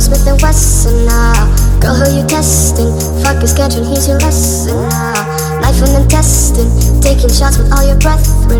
Girls with the Wesson now. Girl, who you testing? Fuck your schedule, here's your lesson now. Life and then testing. Taking shots with all your brethren.